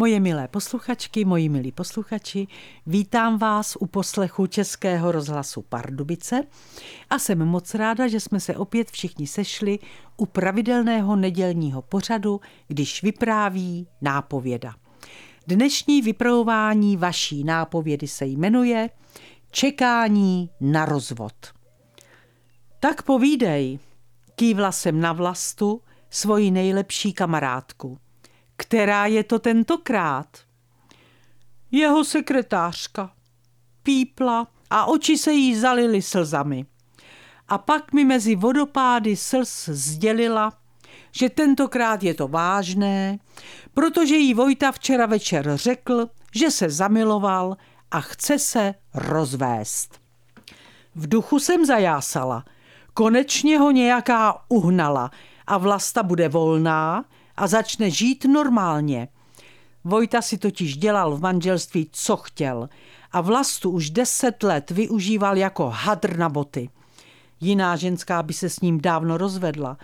Moje milé posluchačky, moji milí posluchači, vítám vás u poslechu Českého rozhlasu Pardubice a jsem moc ráda, že jsme se opět všichni sešli u pravidelného nedělního pořadu, když vypráví nápověda. Dnešní vypravování vaší nápovědy se jmenuje Čekání na rozvod. Tak povídej, kývla jsem na vlastu svoji nejlepší kamarádku – která je to tentokrát? Jeho sekretářka. Pípla a oči se jí zalily slzami. A pak mi mezi vodopády slz sdělila, že tentokrát je to vážné, protože jí Vojta včera večer řekl, že se zamiloval a chce se rozvést. V duchu jsem zajásala. Konečně ho nějaká uhnala a vlasta bude volná, a začne žít normálně. Vojta si totiž dělal v manželství, co chtěl a vlastu už deset let využíval jako hadr na boty. Jiná ženská by se s ním dávno rozvedla,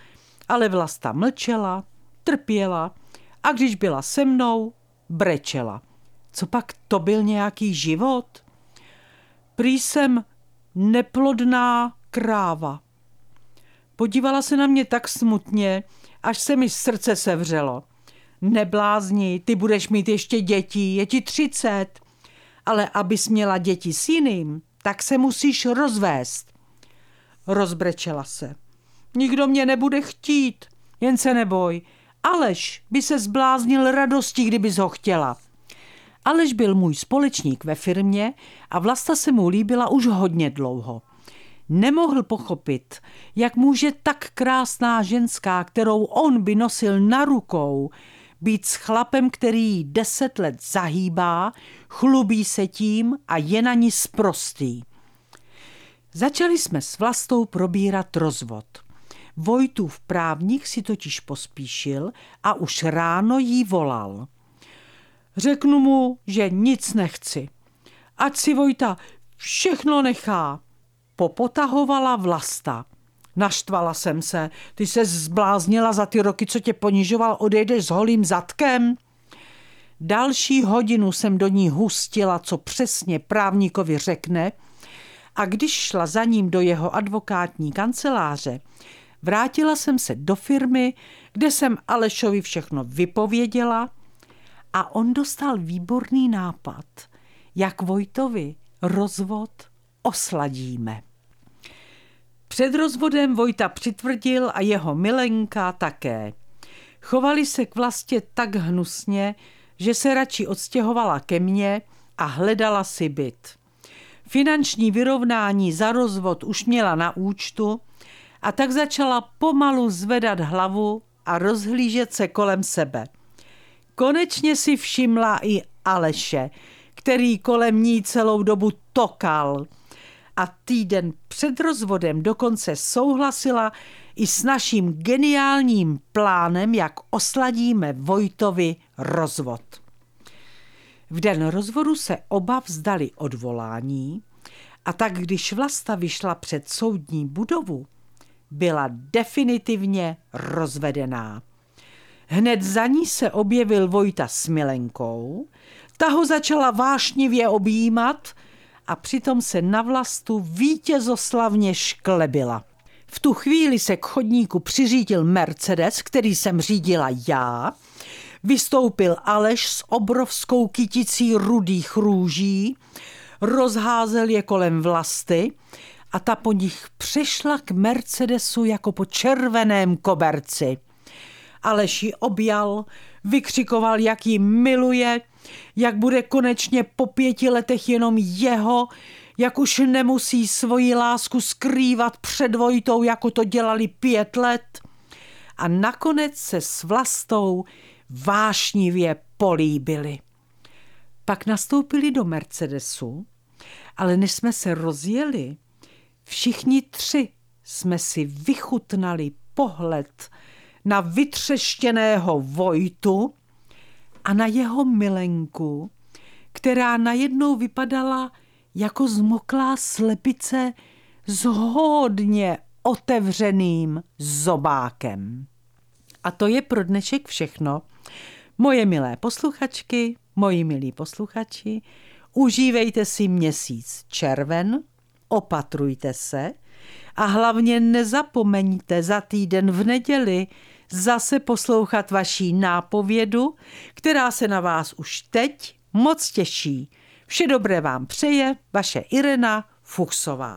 ale vlasta mlčela, trpěla a když byla se mnou, brečela. Co pak to byl nějaký život? Prý jsem neplodná kráva. Podívala se na mě tak smutně, až se mi srdce sevřelo. Neblázni, ty budeš mít ještě děti, je ti třicet. Ale abys měla děti s jiným, tak se musíš rozvést. Rozbrečela se. Nikdo mě nebude chtít, jen se neboj. Aleš by se zbláznil radostí, kdybys ho chtěla. Aleš byl můj společník ve firmě a Vlasta se mu líbila už hodně dlouho nemohl pochopit, jak může tak krásná ženská, kterou on by nosil na rukou, být s chlapem, který deset let zahýbá, chlubí se tím a je na ní sprostý. Začali jsme s Vlastou probírat rozvod. Vojtův právník si totiž pospíšil a už ráno jí volal. Řeknu mu, že nic nechci. Ať si Vojta všechno nechá popotahovala vlasta. Naštvala jsem se. Ty se zbláznila za ty roky, co tě ponižoval, odejdeš s holým zadkem? Další hodinu jsem do ní hustila, co přesně právníkovi řekne, a když šla za ním do jeho advokátní kanceláře, vrátila jsem se do firmy, kde jsem Alešovi všechno vypověděla a on dostal výborný nápad, jak Vojtovi rozvod osladíme. Před rozvodem Vojta přitvrdil a jeho milenka také. Chovali se k vlastně tak hnusně, že se radši odstěhovala ke mně a hledala si byt. Finanční vyrovnání za rozvod už měla na účtu a tak začala pomalu zvedat hlavu a rozhlížet se kolem sebe. Konečně si všimla i Aleše, který kolem ní celou dobu tokal – a týden před rozvodem dokonce souhlasila i s naším geniálním plánem, jak osladíme Vojtovi rozvod. V den rozvodu se oba vzdali odvolání a tak když Vlasta vyšla před soudní budovu, byla definitivně rozvedená. Hned za ní se objevil Vojta s Milenkou, ta ho začala vášnivě objímat a přitom se na vlastu vítězoslavně šklebila. V tu chvíli se k chodníku přiřídil Mercedes, který jsem řídila já, vystoupil Aleš s obrovskou kyticí rudých růží, rozházel je kolem vlasty a ta po nich přešla k Mercedesu jako po červeném koberci. Aleš ji objal, vykřikoval, jak ji miluje, jak bude konečně po pěti letech jenom jeho, jak už nemusí svoji lásku skrývat před Vojtou, jako to dělali pět let. A nakonec se s Vlastou vášnivě políbili. Pak nastoupili do Mercedesu, ale než jsme se rozjeli, všichni tři jsme si vychutnali pohled na vytřeštěného Vojtu a na jeho milenku, která najednou vypadala jako zmoklá slepice s hodně otevřeným zobákem. A to je pro dnešek všechno. Moje milé posluchačky, moji milí posluchači, užívejte si měsíc červen, opatrujte se a hlavně nezapomeňte za týden v neděli zase poslouchat vaší nápovědu, která se na vás už teď moc těší. Vše dobré vám přeje vaše Irena Fuchsová.